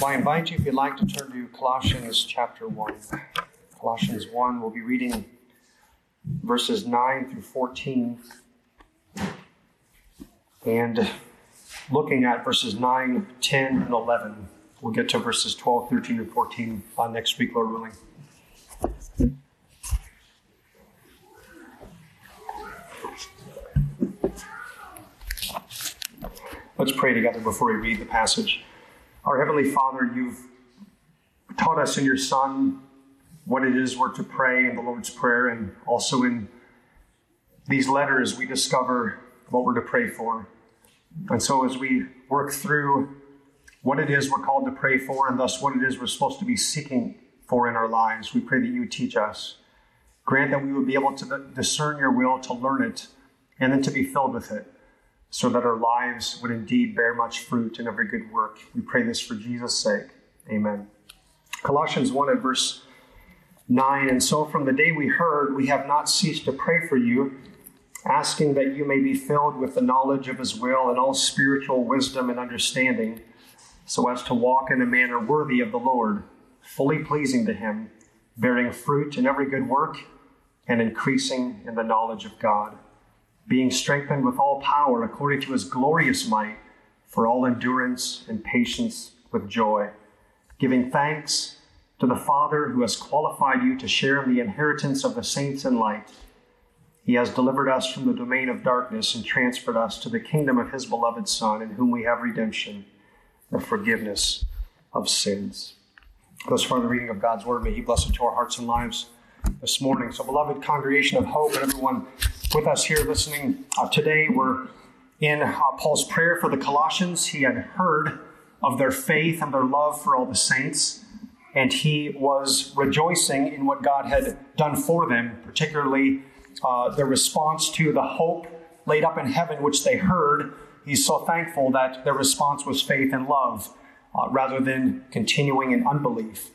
Well, I invite you, if you'd like, to turn to Colossians chapter 1. Colossians 1, we'll be reading verses 9 through 14 and looking at verses 9, 10, and 11. We'll get to verses 12, 13, and 14 uh, next week, Lord willing. Let's pray together before we read the passage. Our Heavenly Father, you've taught us in your Son what it is we're to pray in the Lord's Prayer, and also in these letters, we discover what we're to pray for. And so, as we work through what it is we're called to pray for, and thus what it is we're supposed to be seeking for in our lives, we pray that you teach us. Grant that we would be able to discern your will, to learn it, and then to be filled with it so that our lives would indeed bear much fruit in every good work. We pray this for Jesus' sake. Amen. Colossians 1 and verse 9. And so from the day we heard, we have not ceased to pray for you, asking that you may be filled with the knowledge of his will and all spiritual wisdom and understanding, so as to walk in a manner worthy of the Lord, fully pleasing to him, bearing fruit in every good work, and increasing in the knowledge of God being strengthened with all power according to his glorious might, for all endurance and patience with joy, giving thanks to the Father who has qualified you to share in the inheritance of the saints in light. He has delivered us from the domain of darkness and transferred us to the kingdom of his beloved Son, in whom we have redemption, the forgiveness of sins. Thus far, the reading of God's word. May he bless it to our hearts and lives this morning. So, beloved congregation of hope, and everyone with us here listening uh, today. We're in uh, Paul's prayer for the Colossians. He had heard of their faith and their love for all the saints, and he was rejoicing in what God had done for them, particularly uh, their response to the hope laid up in heaven, which they heard. He's so thankful that their response was faith and love uh, rather than continuing in unbelief.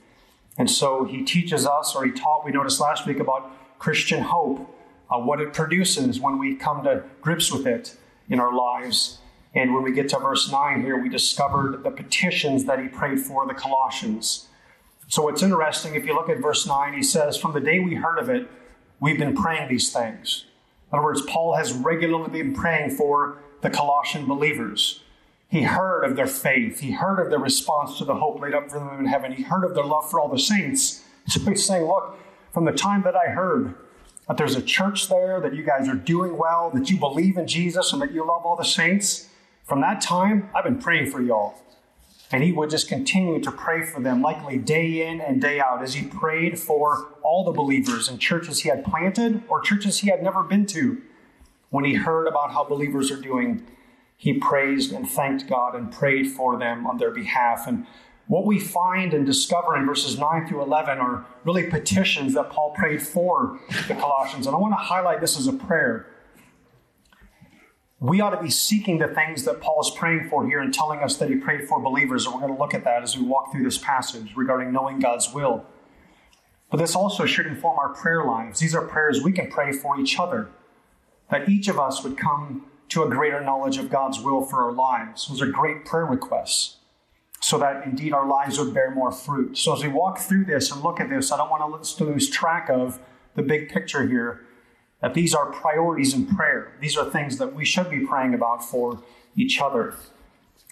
And so he teaches us, or he taught, we noticed last week about Christian hope uh, what it produces when we come to grips with it in our lives. And when we get to verse 9 here, we discovered the petitions that he prayed for the Colossians. So it's interesting, if you look at verse 9, he says, From the day we heard of it, we've been praying these things. In other words, Paul has regularly been praying for the Colossian believers. He heard of their faith. He heard of their response to the hope laid up for them in heaven. He heard of their love for all the saints. So he's saying, Look, from the time that I heard, that there's a church there, that you guys are doing well, that you believe in Jesus, and that you love all the saints. From that time, I've been praying for y'all. And he would just continue to pray for them, likely day in and day out, as he prayed for all the believers in churches he had planted or churches he had never been to. When he heard about how believers are doing, he praised and thanked God and prayed for them on their behalf. And what we find and discover in verses 9 through 11 are really petitions that Paul prayed for the Colossians. And I want to highlight this as a prayer. We ought to be seeking the things that Paul is praying for here and telling us that he prayed for believers. And we're going to look at that as we walk through this passage regarding knowing God's will. But this also should inform our prayer lives. These are prayers we can pray for each other, that each of us would come to a greater knowledge of God's will for our lives. Those are great prayer requests so that indeed our lives would bear more fruit. So as we walk through this and look at this, I don't want us to lose track of the big picture here that these are priorities in prayer. These are things that we should be praying about for each other.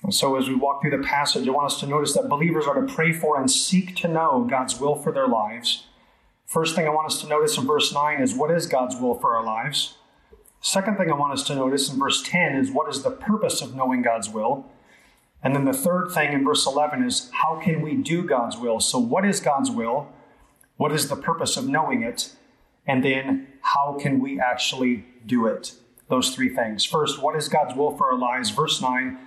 And so as we walk through the passage, I want us to notice that believers are to pray for and seek to know God's will for their lives. First thing I want us to notice in verse 9 is what is God's will for our lives? Second thing I want us to notice in verse 10 is what is the purpose of knowing God's will? And then the third thing in verse 11 is how can we do God's will? So, what is God's will? What is the purpose of knowing it? And then, how can we actually do it? Those three things. First, what is God's will for our lives? Verse 9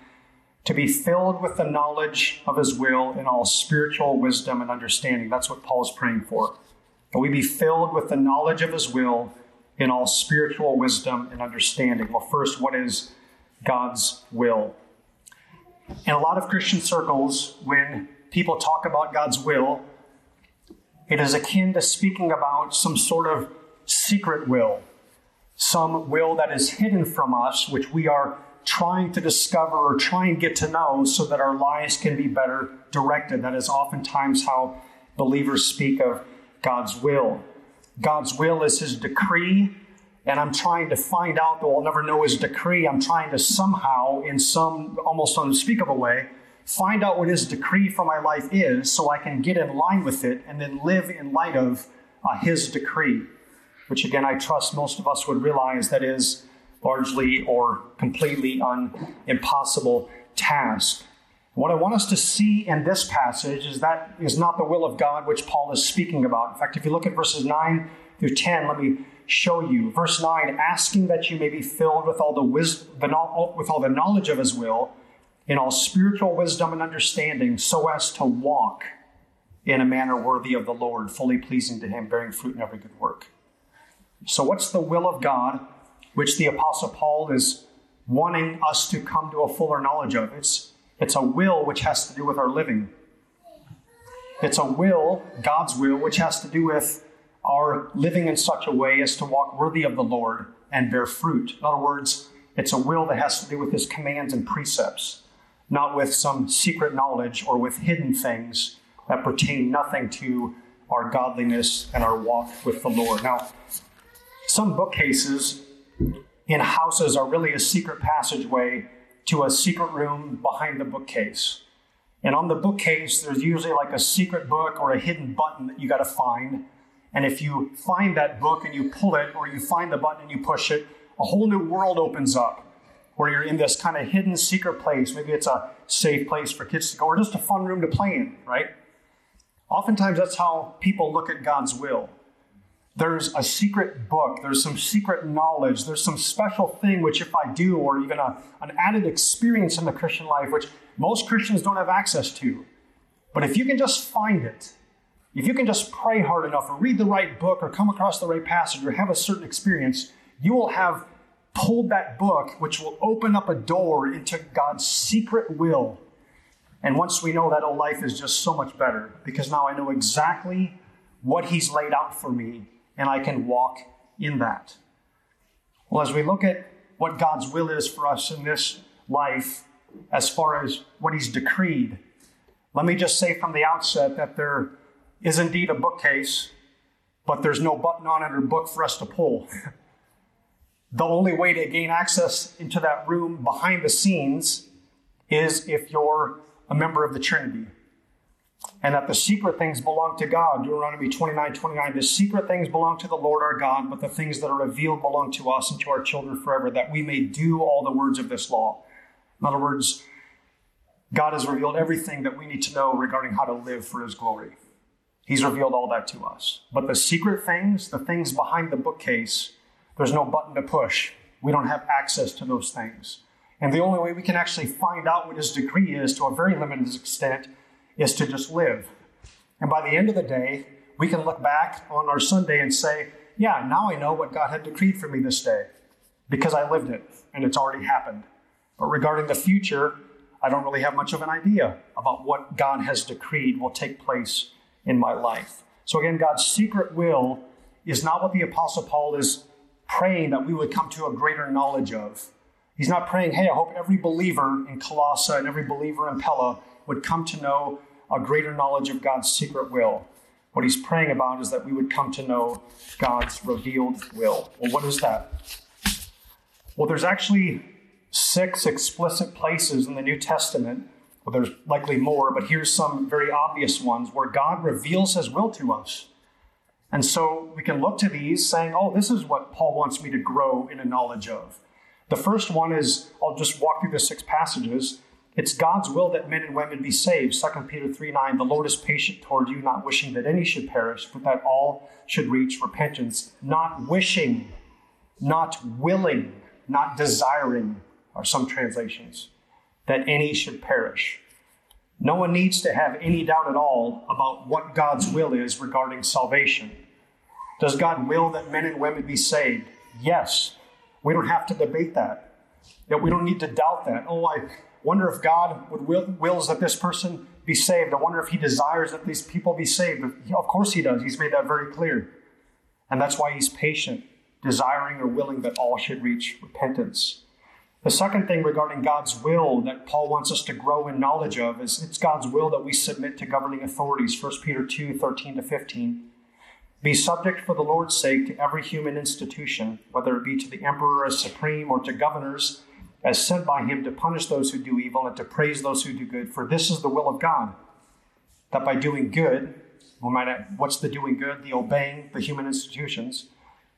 to be filled with the knowledge of his will in all spiritual wisdom and understanding. That's what Paul is praying for. That we be filled with the knowledge of his will in all spiritual wisdom and understanding. Well, first, what is God's will? In a lot of Christian circles, when people talk about God's will, it is akin to speaking about some sort of secret will, some will that is hidden from us, which we are trying to discover or try and get to know so that our lives can be better directed. That is oftentimes how believers speak of God's will. God's will is His decree, and I'm trying to find out, though I'll never know His decree, I'm trying to somehow, in some almost unspeakable way, find out what His decree for my life is so I can get in line with it and then live in light of uh, His decree, which again, I trust most of us would realize that is largely or completely an impossible task. What I want us to see in this passage is that is not the will of God which Paul is speaking about. In fact, if you look at verses 9 through 10, let me show you. Verse 9, asking that you may be filled with all the wisdom, with all the knowledge of his will, in all spiritual wisdom and understanding, so as to walk in a manner worthy of the Lord, fully pleasing to him, bearing fruit in every good work. So, what's the will of God which the Apostle Paul is wanting us to come to a fuller knowledge of? It's, it's a will which has to do with our living. It's a will, God's will, which has to do with our living in such a way as to walk worthy of the Lord and bear fruit. In other words, it's a will that has to do with his commands and precepts, not with some secret knowledge or with hidden things that pertain nothing to our godliness and our walk with the Lord. Now, some bookcases in houses are really a secret passageway to a secret room behind the bookcase. And on the bookcase, there's usually like a secret book or a hidden button that you got to find. And if you find that book and you pull it, or you find the button and you push it, a whole new world opens up where you're in this kind of hidden secret place. Maybe it's a safe place for kids to go, or just a fun room to play in, right? Oftentimes, that's how people look at God's will. There's a secret book, there's some secret knowledge, there's some special thing which, if I do, or even a, an added experience in the Christian life, which most Christians don't have access to. But if you can just find it, if you can just pray hard enough, or read the right book, or come across the right passage, or have a certain experience, you will have pulled that book, which will open up a door into God's secret will. And once we know that, oh, life is just so much better because now I know exactly what He's laid out for me and I can walk in that. Well, as we look at what God's will is for us in this life, as far as what He's decreed, let me just say from the outset that there is indeed a bookcase, but there's no button on it or book for us to pull. the only way to gain access into that room behind the scenes is if you're a member of the Trinity and that the secret things belong to God. Deuteronomy 29 29. The secret things belong to the Lord our God, but the things that are revealed belong to us and to our children forever, that we may do all the words of this law. In other words, God has revealed everything that we need to know regarding how to live for His glory. He's revealed all that to us. But the secret things, the things behind the bookcase, there's no button to push. We don't have access to those things. And the only way we can actually find out what His decree is to a very limited extent is to just live. And by the end of the day, we can look back on our Sunday and say, yeah, now I know what God had decreed for me this day because I lived it and it's already happened. But regarding the future, I don't really have much of an idea about what God has decreed will take place in my life. So, again, God's secret will is not what the Apostle Paul is praying that we would come to a greater knowledge of. He's not praying, hey, I hope every believer in Colossae and every believer in Pella would come to know a greater knowledge of God's secret will. What he's praying about is that we would come to know God's revealed will. Well, what is that? Well, there's actually six explicit places in the New Testament. Well, there's likely more, but here's some very obvious ones where God reveals his will to us. And so we can look to these saying, oh, this is what Paul wants me to grow in a knowledge of. The first one is, I'll just walk through the six passages. It's God's will that men and women be saved. 2 Peter 3 9, the Lord is patient toward you, not wishing that any should perish, but that all should reach repentance. Not wishing, not willing, not desiring, are some translations, that any should perish. No one needs to have any doubt at all about what God's will is regarding salvation. Does God will that men and women be saved? Yes. We don't have to debate that. That We don't need to doubt that. Oh, I wonder if God would will, wills that this person be saved. I wonder if he desires that these people be saved. Of course he does. He's made that very clear. And that's why he's patient, desiring or willing that all should reach repentance. The second thing regarding God's will that Paul wants us to grow in knowledge of is it's God's will that we submit to governing authorities. 1 Peter 2 13 to 15. Be subject for the Lord's sake to every human institution, whether it be to the emperor as supreme or to governors as sent by him to punish those who do evil and to praise those who do good. For this is the will of God, that by doing good, we might add, what's the doing good? The obeying the human institutions.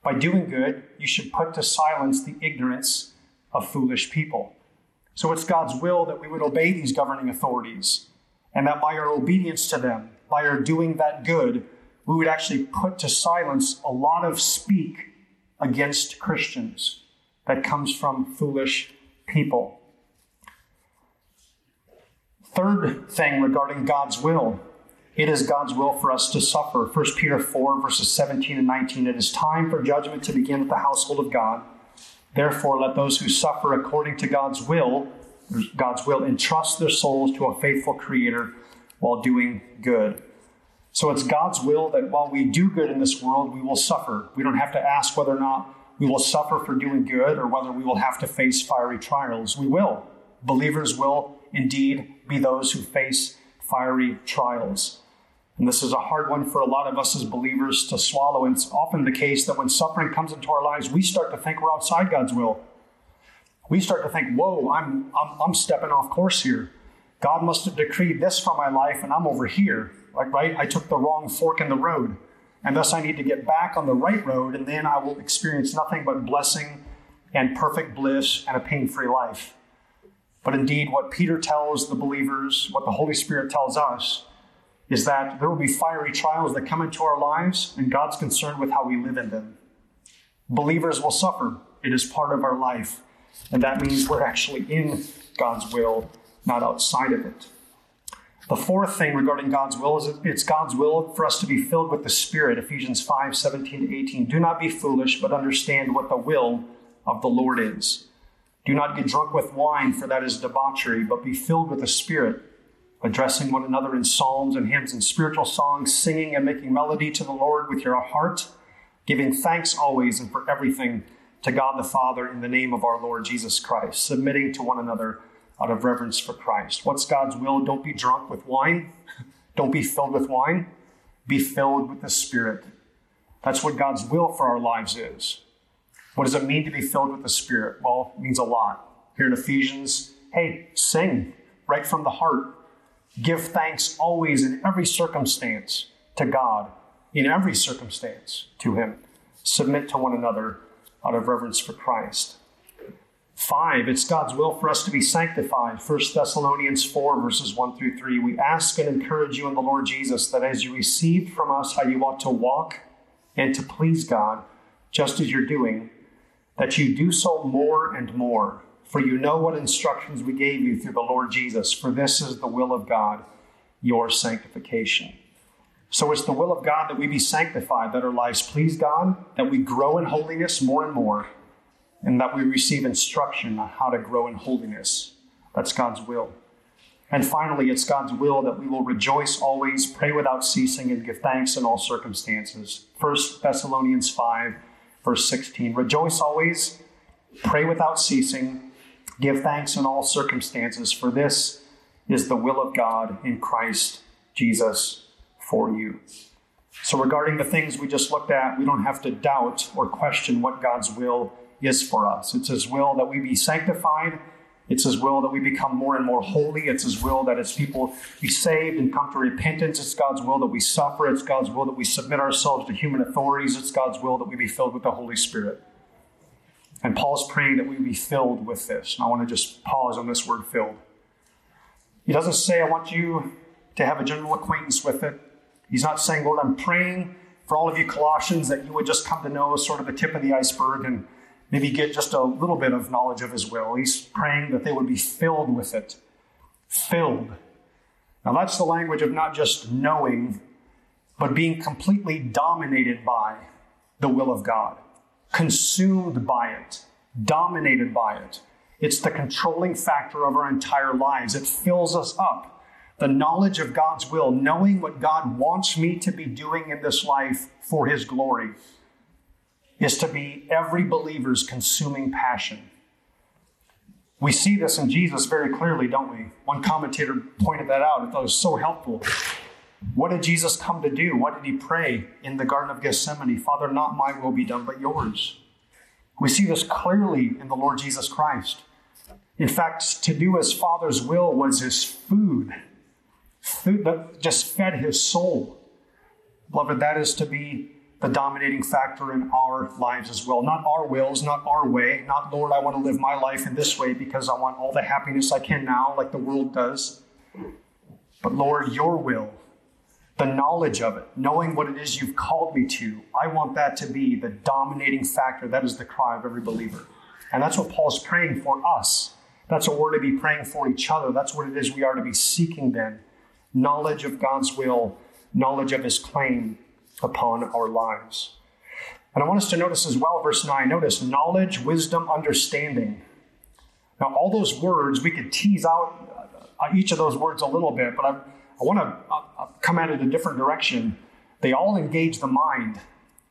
By doing good, you should put to silence the ignorance of foolish people. So it's God's will that we would obey these governing authorities, and that by our obedience to them, by our doing that good, we would actually put to silence a lot of speak against Christians that comes from foolish people. Third thing regarding God's will it is God's will for us to suffer. 1 Peter 4, verses 17 and 19. It is time for judgment to begin with the household of God. Therefore, let those who suffer according to God's will, God's will, entrust their souls to a faithful Creator while doing good. So it's God's will that while we do good in this world, we will suffer. We don't have to ask whether or not we will suffer for doing good or whether we will have to face fiery trials. We will. Believers will indeed be those who face fiery trials. And this is a hard one for a lot of us as believers to swallow. And it's often the case that when suffering comes into our lives, we start to think we're outside God's will. We start to think, whoa, I'm, I'm, I'm stepping off course here. God must have decreed this for my life, and I'm over here. Like, right? I took the wrong fork in the road. And thus I need to get back on the right road, and then I will experience nothing but blessing and perfect bliss and a pain free life. But indeed, what Peter tells the believers, what the Holy Spirit tells us, is that there will be fiery trials that come into our lives, and God's concerned with how we live in them. Believers will suffer, it is part of our life, and that means we're actually in God's will, not outside of it. The fourth thing regarding God's will is it's God's will for us to be filled with the Spirit, Ephesians 5 17 to 18. Do not be foolish, but understand what the will of the Lord is. Do not get drunk with wine, for that is debauchery, but be filled with the Spirit addressing one another in psalms and hymns and spiritual songs, singing and making melody to the Lord with your heart, giving thanks always and for everything to God the Father in the name of our Lord Jesus Christ, submitting to one another out of reverence for Christ. What's God's will? Don't be drunk with wine. Don't be filled with wine. Be filled with the Spirit. That's what God's will for our lives is. What does it mean to be filled with the Spirit? Well, it means a lot. Here in Ephesians, hey, sing right from the heart. Give thanks always in every circumstance to God, in every circumstance to Him. Submit to one another out of reverence for Christ. Five, it's God's will for us to be sanctified. 1 Thessalonians 4, verses 1 through 3. We ask and encourage you in the Lord Jesus that as you receive from us how you ought to walk and to please God, just as you're doing, that you do so more and more for you know what instructions we gave you through the Lord Jesus, for this is the will of God, your sanctification. So it's the will of God that we be sanctified, that our lives please God, that we grow in holiness more and more, and that we receive instruction on how to grow in holiness. That's God's will. And finally, it's God's will that we will rejoice always, pray without ceasing, and give thanks in all circumstances. 1 Thessalonians 5, verse 16. Rejoice always, pray without ceasing, Give thanks in all circumstances, for this is the will of God in Christ Jesus for you. So, regarding the things we just looked at, we don't have to doubt or question what God's will is for us. It's His will that we be sanctified. It's His will that we become more and more holy. It's His will that His people be saved and come to repentance. It's God's will that we suffer. It's God's will that we submit ourselves to human authorities. It's God's will that we be filled with the Holy Spirit. And Paul's praying that we be filled with this. And I want to just pause on this word filled. He doesn't say, I want you to have a general acquaintance with it. He's not saying, Lord, I'm praying for all of you Colossians that you would just come to know sort of the tip of the iceberg and maybe get just a little bit of knowledge of his will. He's praying that they would be filled with it. Filled. Now, that's the language of not just knowing, but being completely dominated by the will of God consumed by it, dominated by it. It's the controlling factor of our entire lives. It fills us up. The knowledge of God's will, knowing what God wants me to be doing in this life for His glory, is to be every believer's consuming passion. We see this in Jesus very clearly, don't we? One commentator pointed that out. I thought it was so helpful. What did Jesus come to do? What did he pray in the Garden of Gethsemane? Father, not my will be done, but yours. We see this clearly in the Lord Jesus Christ. In fact, to do his Father's will was his food, food that just fed his soul. Beloved, that is to be the dominating factor in our lives as well. Not our wills, not our way, not, Lord, I want to live my life in this way because I want all the happiness I can now, like the world does. But Lord, your will, the knowledge of it, knowing what it is you've called me to, I want that to be the dominating factor. That is the cry of every believer. And that's what Paul's praying for us. That's what we're to be praying for each other. That's what it is we are to be seeking then knowledge of God's will, knowledge of his claim upon our lives. And I want us to notice as well, verse 9, notice knowledge, wisdom, understanding. Now, all those words, we could tease out uh, each of those words a little bit, but I, I want to uh, uh, come at it a different direction. They all engage the mind,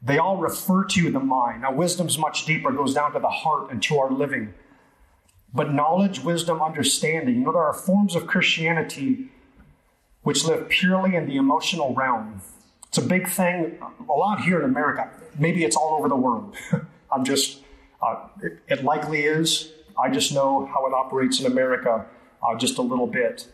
they all refer to the mind. Now, wisdom's much deeper, goes down to the heart and to our living. But knowledge, wisdom, understanding, you know, there are forms of Christianity which live purely in the emotional realm. It's a big thing, a lot here in America. Maybe it's all over the world. I'm just, uh, it, it, likely is. I just know how it operates in America uh, just a little bit.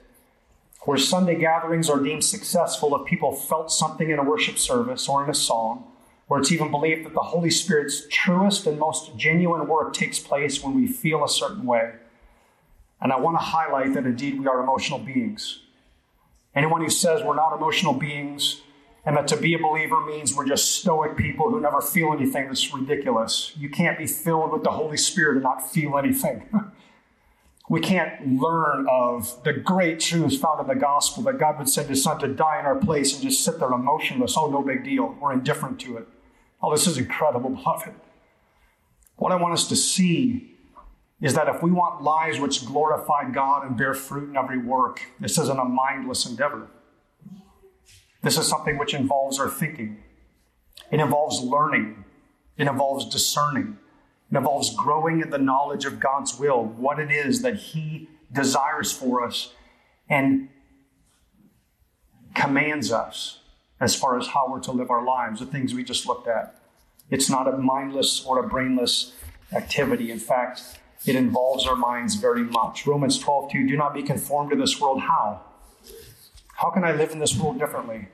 Where Sunday gatherings are deemed successful if people felt something in a worship service or in a song, where it's even believed that the Holy Spirit's truest and most genuine work takes place when we feel a certain way. And I want to highlight that indeed we are emotional beings. Anyone who says we're not emotional beings and that to be a believer means we're just stoic people who never feel anything that's ridiculous. You can't be filled with the Holy Spirit and not feel anything. we can't learn of the great truths found in the gospel that God would send his son to die in our place and just sit there emotionless. Oh, no big deal. We're indifferent to it. Oh, this is incredible, beloved. What I want us to see is that if we want lives which glorify God and bear fruit in every work, this isn't a mindless endeavor. This is something which involves our thinking. It involves learning. It involves discerning. It involves growing in the knowledge of God's will, what it is that He desires for us and commands us as far as how we're to live our lives, the things we just looked at. It's not a mindless or a brainless activity. In fact, it involves our minds very much. Romans 12, 2, do not be conformed to this world. How? How can I live in this world differently?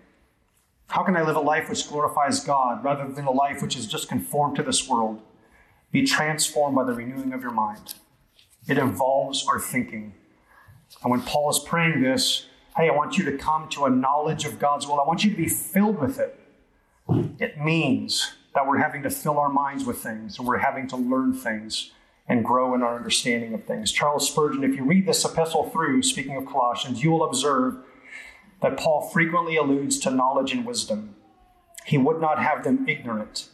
How can I live a life which glorifies God rather than a life which is just conformed to this world? Be transformed by the renewing of your mind. It involves our thinking. And when Paul is praying this, hey, I want you to come to a knowledge of God's will. I want you to be filled with it. It means that we're having to fill our minds with things and we're having to learn things and grow in our understanding of things. Charles Spurgeon, if you read this epistle through, speaking of Colossians, you will observe that Paul frequently alludes to knowledge and wisdom. He would not have them ignorant.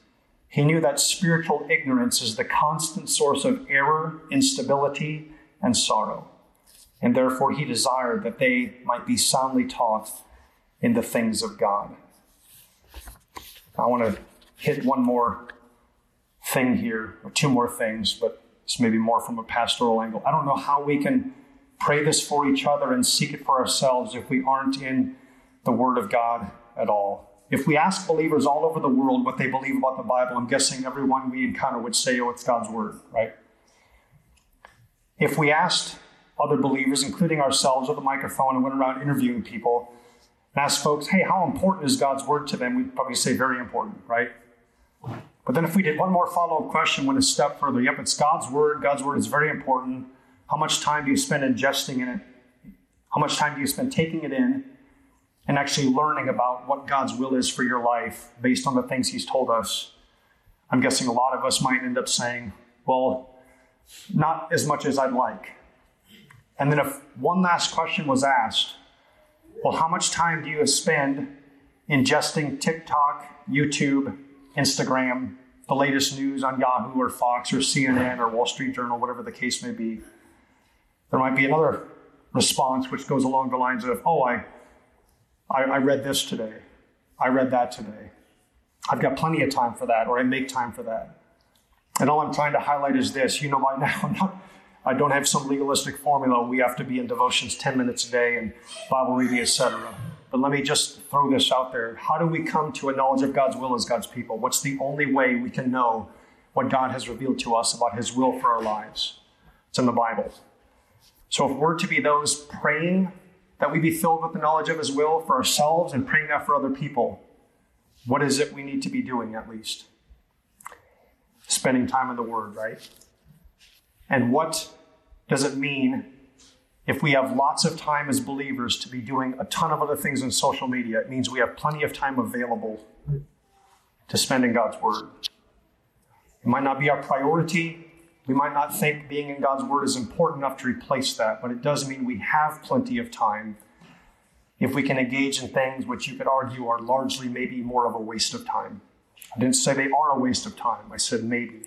He knew that spiritual ignorance is the constant source of error, instability, and sorrow. And therefore, he desired that they might be soundly taught in the things of God. I want to hit one more thing here, or two more things, but it's maybe more from a pastoral angle. I don't know how we can pray this for each other and seek it for ourselves if we aren't in the Word of God at all. If we ask believers all over the world what they believe about the Bible, I'm guessing everyone we encounter would say, oh, it's God's Word, right? If we asked other believers, including ourselves, with a microphone and went around interviewing people and asked folks, hey, how important is God's Word to them? We'd probably say very important, right? But then if we did one more follow up question, went a step further, yep, it's God's Word. God's Word is very important. How much time do you spend ingesting in it? How much time do you spend taking it in and actually learning about what God's will is for your life based on the things He's told us? I'm guessing a lot of us might end up saying, well, not as much as I'd like. And then if one last question was asked, well, how much time do you spend ingesting TikTok, YouTube, Instagram, the latest news on Yahoo or Fox or CNN or Wall Street Journal, whatever the case may be? There might be another response which goes along the lines of, oh, I, I, I read this today. I read that today. I've got plenty of time for that, or I make time for that. And all I'm trying to highlight is this. You know, by now, not, I don't have some legalistic formula. We have to be in devotions 10 minutes a day and Bible reading, etc. But let me just throw this out there. How do we come to a knowledge of God's will as God's people? What's the only way we can know what God has revealed to us about His will for our lives? It's in the Bible. So if we're to be those praying that we be filled with the knowledge of His will for ourselves and praying that for other people, what is it we need to be doing at least? Spending time in the Word, right? And what does it mean if we have lots of time as believers to be doing a ton of other things in social media? It means we have plenty of time available to spend in God's Word. It might not be our priority. We might not think being in God's Word is important enough to replace that, but it does mean we have plenty of time if we can engage in things which you could argue are largely maybe more of a waste of time. I didn't say they are a waste of time, I said maybe.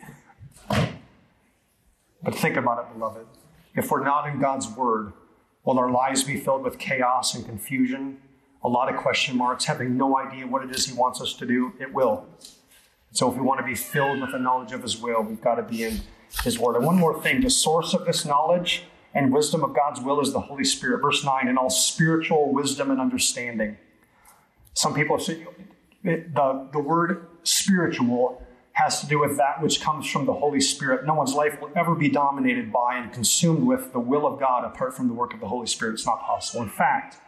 But think about it, beloved. If we're not in God's Word, will our lives be filled with chaos and confusion, a lot of question marks, having no idea what it is He wants us to do? It will. So, if we want to be filled with the knowledge of His will, we've got to be in His Word. And one more thing the source of this knowledge and wisdom of God's will is the Holy Spirit. Verse 9, in all spiritual wisdom and understanding. Some people say the, the word spiritual has to do with that which comes from the Holy Spirit. No one's life will ever be dominated by and consumed with the will of God apart from the work of the Holy Spirit. It's not possible. In fact,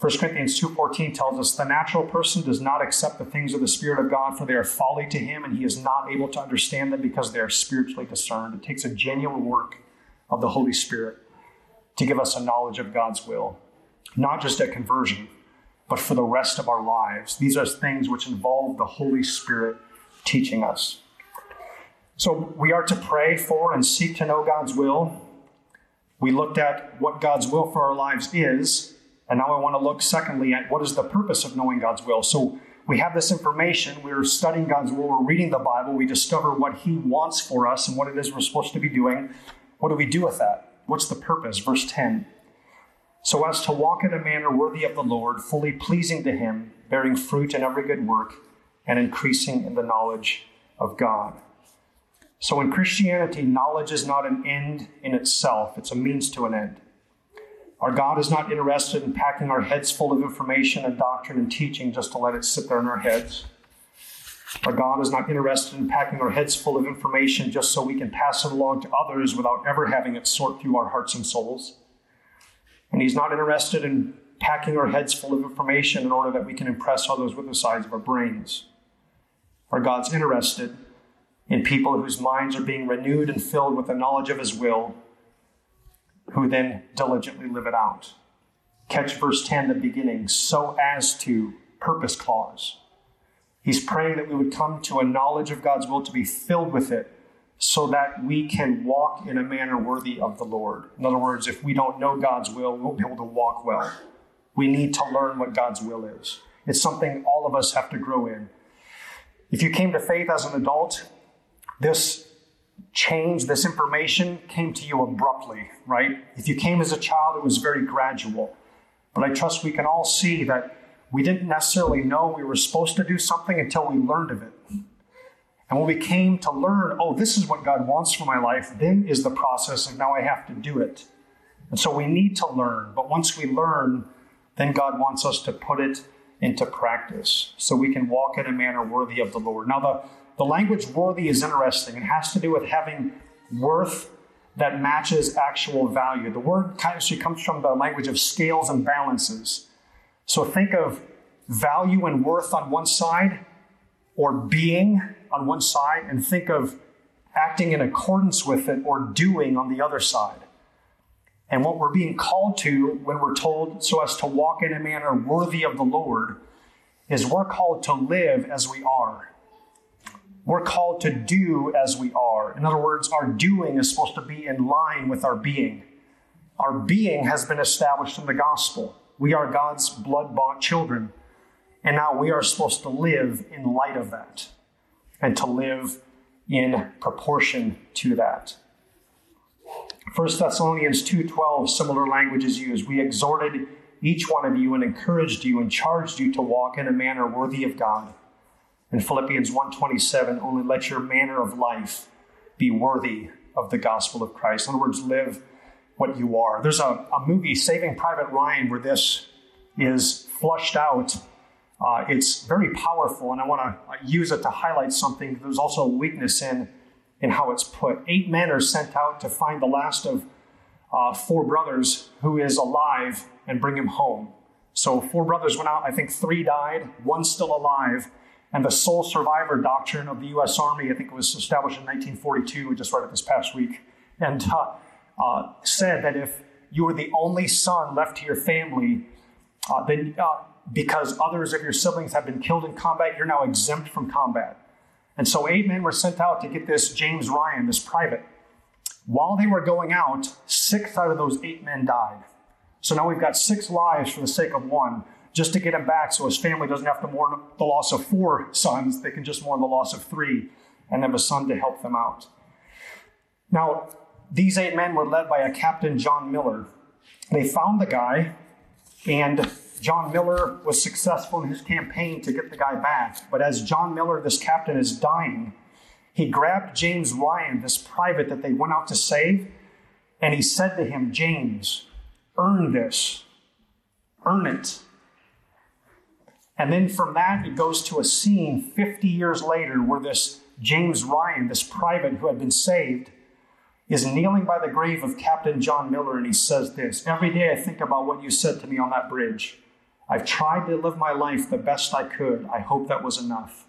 1 Corinthians 2.14 tells us the natural person does not accept the things of the Spirit of God for they are folly to him and he is not able to understand them because they are spiritually discerned. It takes a genuine work of the Holy Spirit to give us a knowledge of God's will, not just at conversion, but for the rest of our lives. These are things which involve the Holy Spirit teaching us. So we are to pray for and seek to know God's will. We looked at what God's will for our lives is, and now I want to look secondly at what is the purpose of knowing God's will. So we have this information, we're studying God's will, we're reading the Bible, we discover what He wants for us and what it is we're supposed to be doing. What do we do with that? What's the purpose? Verse 10 So as to walk in a manner worthy of the Lord, fully pleasing to Him, bearing fruit in every good work, and increasing in the knowledge of God. So in Christianity, knowledge is not an end in itself, it's a means to an end. Our God is not interested in packing our heads full of information and doctrine and teaching just to let it sit there in our heads. Our God is not interested in packing our heads full of information just so we can pass it along to others without ever having it sort through our hearts and souls. And He's not interested in packing our heads full of information in order that we can impress others with the size of our brains. Our God's interested in people whose minds are being renewed and filled with the knowledge of His will, who then diligently live it out. Catch verse 10, the beginning, so as to purpose clause. He's praying that we would come to a knowledge of God's will to be filled with it so that we can walk in a manner worthy of the Lord. In other words, if we don't know God's will, we won't be able to walk well. We need to learn what God's will is. It's something all of us have to grow in. If you came to faith as an adult, this change, this information came to you abruptly, right? If you came as a child, it was very gradual. But I trust we can all see that we didn't necessarily know we were supposed to do something until we learned of it. And when we came to learn, oh, this is what God wants for my life, then is the process of now I have to do it. And so we need to learn. But once we learn, then God wants us to put it into practice so we can walk in a manner worthy of the Lord. Now, the, the language worthy is interesting. It has to do with having worth that matches actual value. The word actually comes from the language of scales and balances. So think of value and worth on one side, or being on one side, and think of acting in accordance with it or doing on the other side. And what we're being called to when we're told so as to walk in a manner worthy of the Lord is we're called to live as we are. We're called to do as we are. In other words, our doing is supposed to be in line with our being. Our being has been established in the gospel. We are God's blood bought children. And now we are supposed to live in light of that and to live in proportion to that. 1 Thessalonians 2:12 similar language is used. We exhorted each one of you and encouraged you and charged you to walk in a manner worthy of God. In Philippians 1:27 only let your manner of life be worthy of the gospel of Christ. In other words, live what you are. There's a, a movie, Saving Private Ryan, where this is flushed out. Uh, it's very powerful, and I want to use it to highlight something. There's also a weakness in, in how it's put. Eight men are sent out to find the last of uh, four brothers who is alive and bring him home. So, four brothers went out, I think three died, one still alive. And the sole survivor doctrine of the U.S. Army, I think it was established in 1942, we just read it this past week, and uh, uh, said that if you were the only son left to your family, uh, then uh, because others of your siblings have been killed in combat, you're now exempt from combat. And so eight men were sent out to get this James Ryan, this private. While they were going out, six out of those eight men died. So now we've got six lives for the sake of one, just to get him back so his family doesn't have to mourn the loss of four sons. They can just mourn the loss of three and have a son to help them out. Now, these eight men were led by a Captain John Miller. They found the guy, and John Miller was successful in his campaign to get the guy back. But as John Miller, this captain, is dying, he grabbed James Ryan, this private that they went out to save, and he said to him, James, earn this, earn it. And then from that, it goes to a scene 50 years later where this James Ryan, this private who had been saved, is kneeling by the grave of Captain John Miller, and he says this Every day I think about what you said to me on that bridge. I've tried to live my life the best I could. I hope that was enough.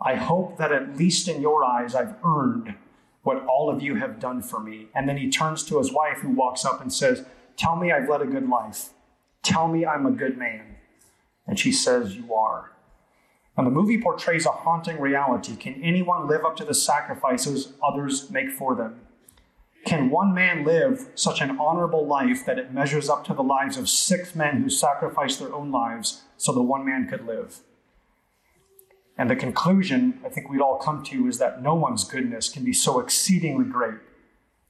I hope that at least in your eyes, I've earned what all of you have done for me. And then he turns to his wife, who walks up and says, Tell me I've led a good life. Tell me I'm a good man. And she says, You are. And the movie portrays a haunting reality. Can anyone live up to the sacrifices others make for them? Can one man live such an honorable life that it measures up to the lives of six men who sacrificed their own lives so the one man could live? And the conclusion I think we'd all come to is that no one's goodness can be so exceedingly great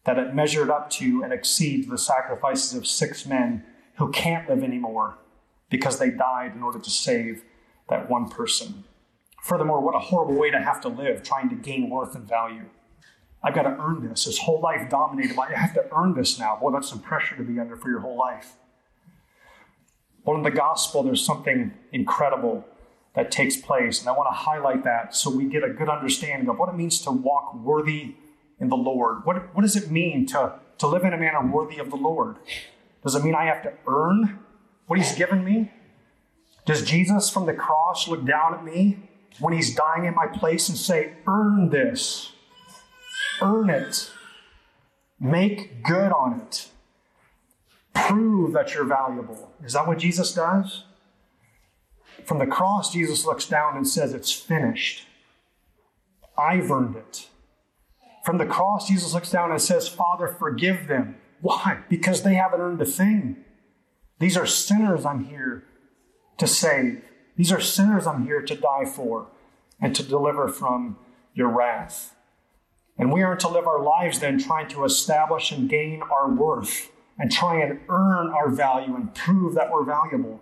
that it measured up to and exceeds the sacrifices of six men who can't live anymore because they died in order to save that one person. Furthermore, what a horrible way to have to live, trying to gain worth and value. I've got to earn this. This whole life dominated by, I have to earn this now. Boy, that's some pressure to be under for your whole life. Well, in the gospel, there's something incredible that takes place. And I want to highlight that so we get a good understanding of what it means to walk worthy in the Lord. What, what does it mean to, to live in a manner worthy of the Lord? Does it mean I have to earn what He's given me? Does Jesus from the cross look down at me when He's dying in my place and say, Earn this? Earn it. Make good on it. Prove that you're valuable. Is that what Jesus does? From the cross, Jesus looks down and says, It's finished. I've earned it. From the cross, Jesus looks down and says, Father, forgive them. Why? Because they haven't earned a thing. These are sinners I'm here to save. These are sinners I'm here to die for and to deliver from your wrath. And we are to live our lives then trying to establish and gain our worth and try and earn our value and prove that we're valuable.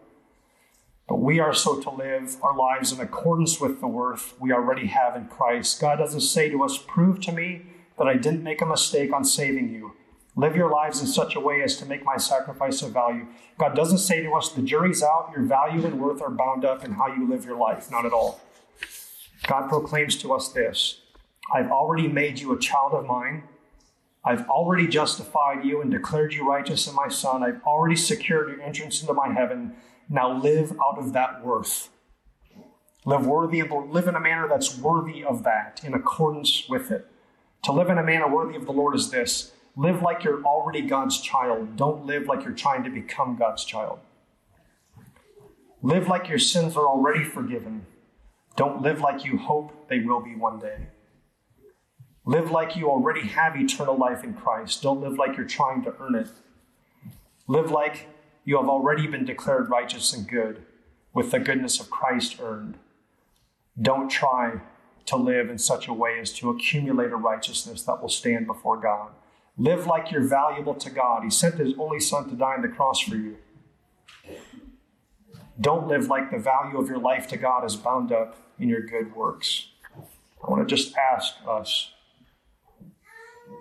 But we are so to live our lives in accordance with the worth we already have in Christ. God doesn't say to us, Prove to me that I didn't make a mistake on saving you. Live your lives in such a way as to make my sacrifice of value. God doesn't say to us, The jury's out, your value and worth are bound up in how you live your life. Not at all. God proclaims to us this I've already made you a child of mine. I've already justified you and declared you righteous in my Son. I've already secured your entrance into my heaven. Now live out of that worth. Live worthy of, live in a manner that's worthy of that, in accordance with it. To live in a manner worthy of the Lord is this live like you're already God's child. Don't live like you're trying to become God's child. Live like your sins are already forgiven. Don't live like you hope they will be one day. Live like you already have eternal life in Christ. Don't live like you're trying to earn it. Live like you have already been declared righteous and good with the goodness of Christ earned. Don't try to live in such a way as to accumulate a righteousness that will stand before God. Live like you're valuable to God. He sent His only Son to die on the cross for you. Don't live like the value of your life to God is bound up in your good works. I want to just ask us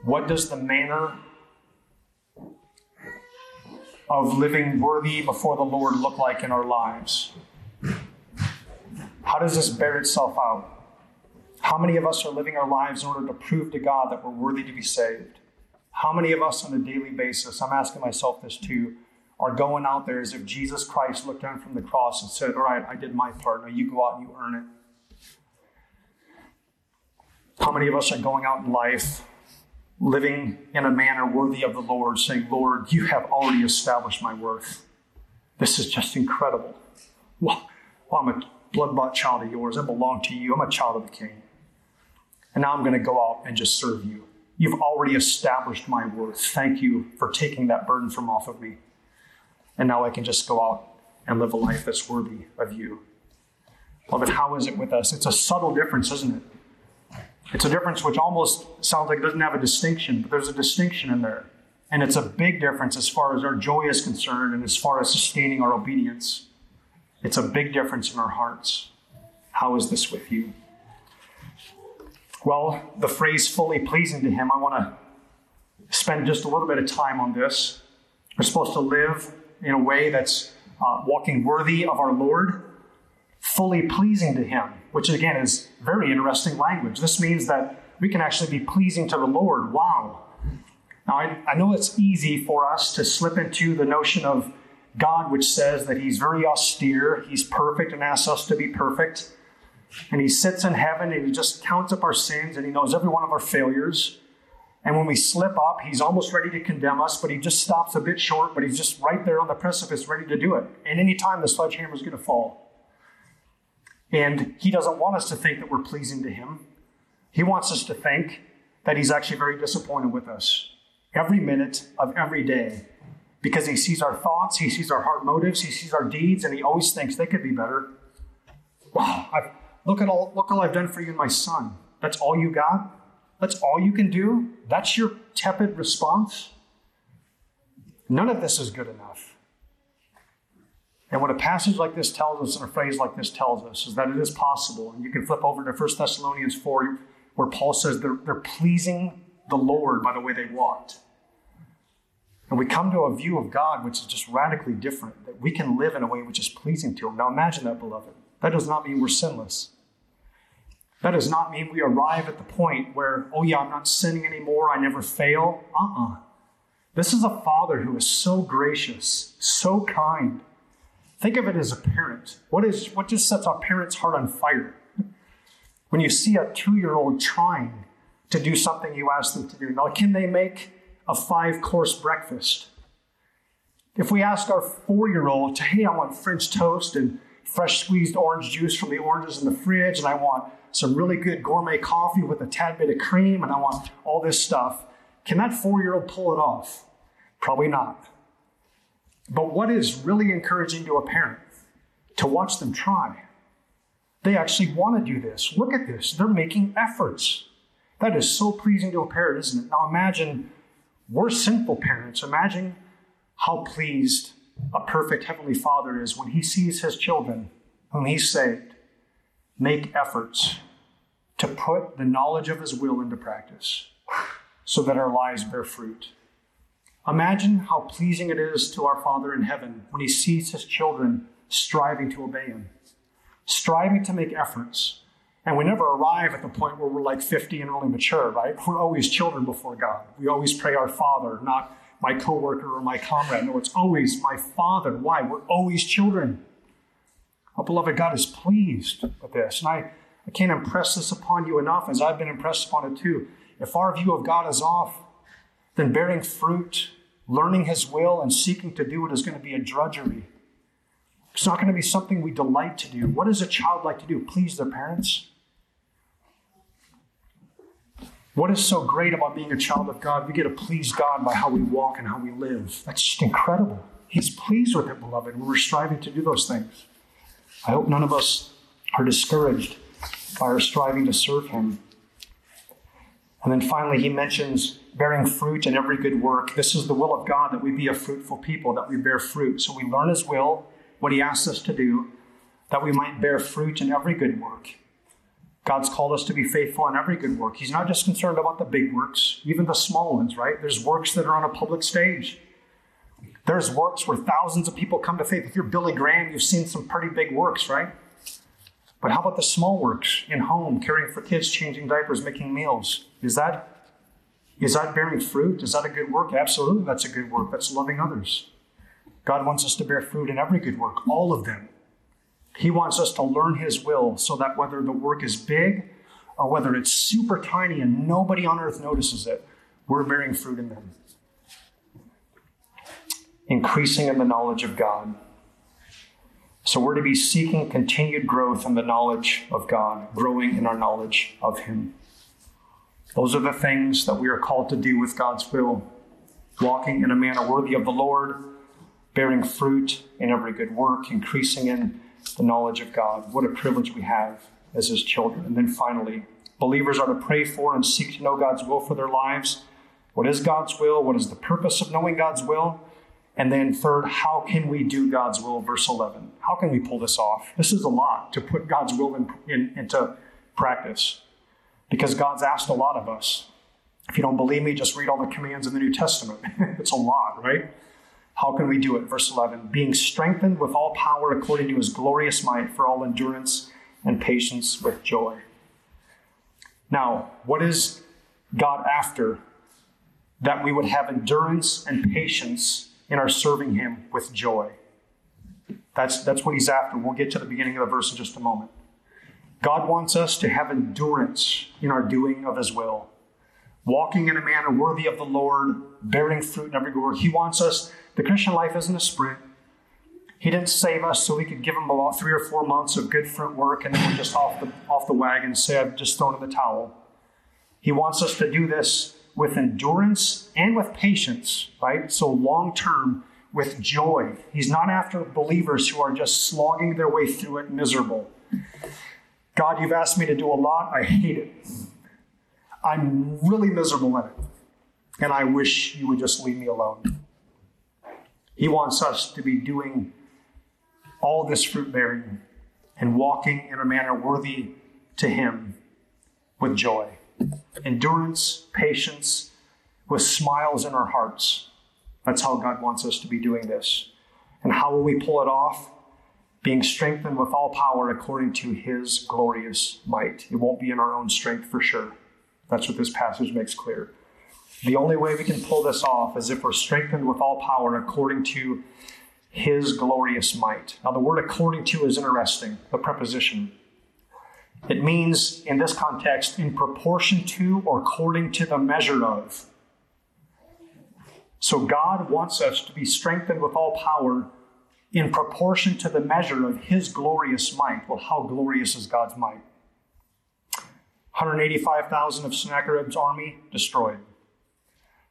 What does the manner of living worthy before the Lord look like in our lives? How does this bear itself out? How many of us are living our lives in order to prove to God that we're worthy to be saved? How many of us on a daily basis, I'm asking myself this too, are going out there as if Jesus Christ looked down from the cross and said, All right, I did my part. Now you go out and you earn it. How many of us are going out in life living in a manner worthy of the Lord, saying, Lord, you have already established my worth. This is just incredible. Well, I'm a blood bought child of yours. I belong to you. I'm a child of the King. And now I'm going to go out and just serve you. You've already established my worth. Thank you for taking that burden from off of me. And now I can just go out and live a life that's worthy of you. Beloved, how is it with us? It's a subtle difference, isn't it? It's a difference which almost sounds like it doesn't have a distinction, but there's a distinction in there. And it's a big difference as far as our joy is concerned and as far as sustaining our obedience. It's a big difference in our hearts. How is this with you? Well, the phrase fully pleasing to Him, I want to spend just a little bit of time on this. We're supposed to live in a way that's uh, walking worthy of our Lord, fully pleasing to Him, which again is very interesting language. This means that we can actually be pleasing to the Lord. Wow. Now, I, I know it's easy for us to slip into the notion of God, which says that He's very austere, He's perfect, and asks us to be perfect. And He sits in heaven and He just counts up our sins and He knows every one of our failures. And when we slip up, He's almost ready to condemn us, but He just stops a bit short, but He's just right there on the precipice, ready to do it. And any time the sledgehammer is going to fall. And He doesn't want us to think that we're pleasing to Him. He wants us to think that He's actually very disappointed with us every minute of every day because He sees our thoughts, He sees our heart motives, He sees our deeds, and He always thinks they could be better. Wow, I've Look at all look all I've done for you and my son. That's all you got? That's all you can do? That's your tepid response? None of this is good enough. And what a passage like this tells us, and a phrase like this tells us, is that it is possible. And you can flip over to 1 Thessalonians 4, where Paul says they're, they're pleasing the Lord by the way they walked. And we come to a view of God which is just radically different, that we can live in a way which is pleasing to Him. Now imagine that, beloved. That does not mean we're sinless. That does not mean we arrive at the point where, oh yeah, I'm not sinning anymore, I never fail. Uh uh-uh. uh This is a father who is so gracious, so kind. Think of it as a parent. What, is, what just sets a parent's heart on fire? When you see a two year old trying to do something you ask them to do. Now, can they make a five course breakfast? If we ask our four year old to, hey, I want French toast and fresh squeezed orange juice from the oranges in the fridge, and I want some really good gourmet coffee with a tad bit of cream, and I want all this stuff. Can that four year old pull it off? Probably not. But what is really encouraging to a parent? To watch them try. They actually want to do this. Look at this. They're making efforts. That is so pleasing to a parent, isn't it? Now imagine we're sinful parents. Imagine how pleased a perfect Heavenly Father is when He sees His children, whom He saved, make efforts to put the knowledge of His will into practice so that our lives bear fruit. Imagine how pleasing it is to our Father in heaven when He sees His children striving to obey Him, striving to make efforts. And we never arrive at the point where we're like 50 and really mature, right? We're always children before God. We always pray our Father, not my coworker or my comrade. No, it's always my Father. Why? We're always children. Our beloved God is pleased with this. And I I can't impress this upon you enough as I've been impressed upon it too. If our view of God is off, then bearing fruit, learning His will, and seeking to do it is going to be a drudgery. It's not going to be something we delight to do. What does a child like to do? Please their parents? What is so great about being a child of God? We get to please God by how we walk and how we live. That's just incredible. He's pleased with it, beloved. When we're striving to do those things. I hope none of us are discouraged by our striving to serve Him. And then finally, he mentions bearing fruit in every good work. This is the will of God that we be a fruitful people, that we bear fruit. So we learn His will, what He asks us to do, that we might bear fruit in every good work. God's called us to be faithful in every good work. He's not just concerned about the big works, even the small ones, right? There's works that are on a public stage. There's works where thousands of people come to faith. If you're Billy Graham, you've seen some pretty big works, right? But how about the small works in home, caring for kids, changing diapers, making meals? Is that is that bearing fruit? Is that a good work? Absolutely, that's a good work. That's loving others. God wants us to bear fruit in every good work, all of them. He wants us to learn His will so that whether the work is big or whether it's super tiny and nobody on earth notices it, we're bearing fruit in them. Increasing in the knowledge of God. So we're to be seeking continued growth in the knowledge of God, growing in our knowledge of Him. Those are the things that we are called to do with God's will. Walking in a manner worthy of the Lord, bearing fruit in every good work, increasing in the knowledge of God. What a privilege we have as His children. And then finally, believers are to pray for and seek to know God's will for their lives. What is God's will? What is the purpose of knowing God's will? And then, third, how can we do God's will? Verse 11. How can we pull this off? This is a lot to put God's will in, in, into practice because God's asked a lot of us. If you don't believe me, just read all the commands in the New Testament. it's a lot, right? How can we do it? Verse 11 being strengthened with all power according to his glorious might for all endurance and patience with joy. Now, what is God after? That we would have endurance and patience in our serving him with joy. That's, that's what he's after. We'll get to the beginning of the verse in just a moment. God wants us to have endurance in our doing of his will, walking in a manner worthy of the Lord, bearing fruit in every good work. He wants us, the Christian life isn't a sprint. He didn't save us so we could give him about three or four months of good fruit work and then we're just off the, off the wagon and say, I've just thrown in the towel. He wants us to do this with endurance and with patience, right? So long term with joy. He's not after believers who are just slogging their way through it miserable. God, you've asked me to do a lot. I hate it. I'm really miserable in it. And I wish you would just leave me alone. He wants us to be doing all this fruit bearing and walking in a manner worthy to Him with joy endurance, patience, with smiles in our hearts. That's how God wants us to be doing this. And how will we pull it off? Being strengthened with all power according to his glorious might. It won't be in our own strength for sure. That's what this passage makes clear. The only way we can pull this off is if we're strengthened with all power according to his glorious might. Now, the word according to is interesting, the preposition. It means, in this context, in proportion to or according to the measure of. So God wants us to be strengthened with all power in proportion to the measure of his glorious might. Well, how glorious is God's might? 185,000 of Sennacherib's army destroyed.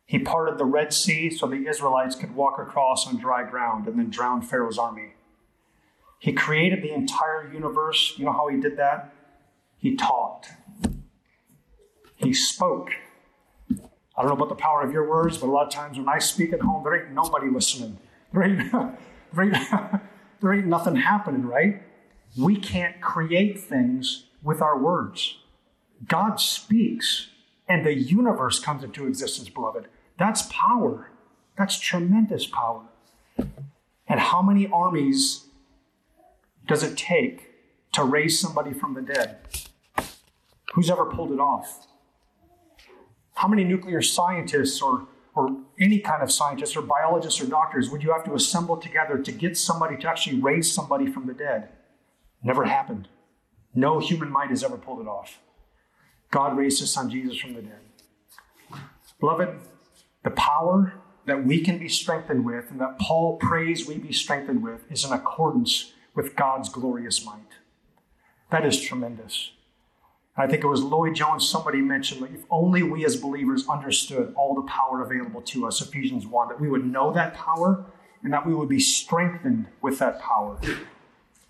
He parted the Red Sea so the Israelites could walk across on dry ground and then drown Pharaoh's army. He created the entire universe. You know how he did that? He taught. He spoke. I don't know about the power of your words, but a lot of times when I speak at home, there ain't nobody listening. There ain't, there ain't, there ain't nothing happening, right? We can't create things with our words. God speaks, and the universe comes into existence, beloved. That's power. That's tremendous power. And how many armies does it take to raise somebody from the dead? Who's ever pulled it off? How many nuclear scientists or, or any kind of scientists or biologists or doctors would you have to assemble together to get somebody to actually raise somebody from the dead? Never happened. No human mind has ever pulled it off. God raised his son Jesus from the dead. Beloved, the power that we can be strengthened with and that Paul prays we be strengthened with is in accordance with God's glorious might. That is tremendous. I think it was Lloyd Jones, somebody mentioned, like, if only we as believers understood all the power available to us, Ephesians 1, that we would know that power and that we would be strengthened with that power.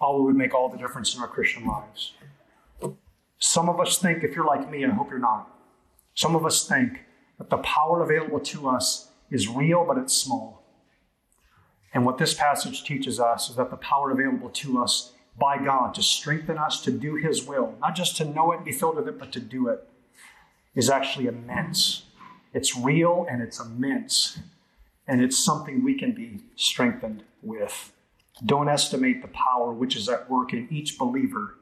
All would make all the difference in our Christian lives. Some of us think, if you're like me, I hope you're not, some of us think that the power available to us is real, but it's small. And what this passage teaches us is that the power available to us by God to strengthen us to do His will, not just to know it, and be filled with it, but to do it, is actually immense. It's real and it's immense. And it's something we can be strengthened with. Don't estimate the power which is at work in each believer,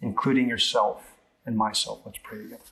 including yourself and myself. Let's pray together.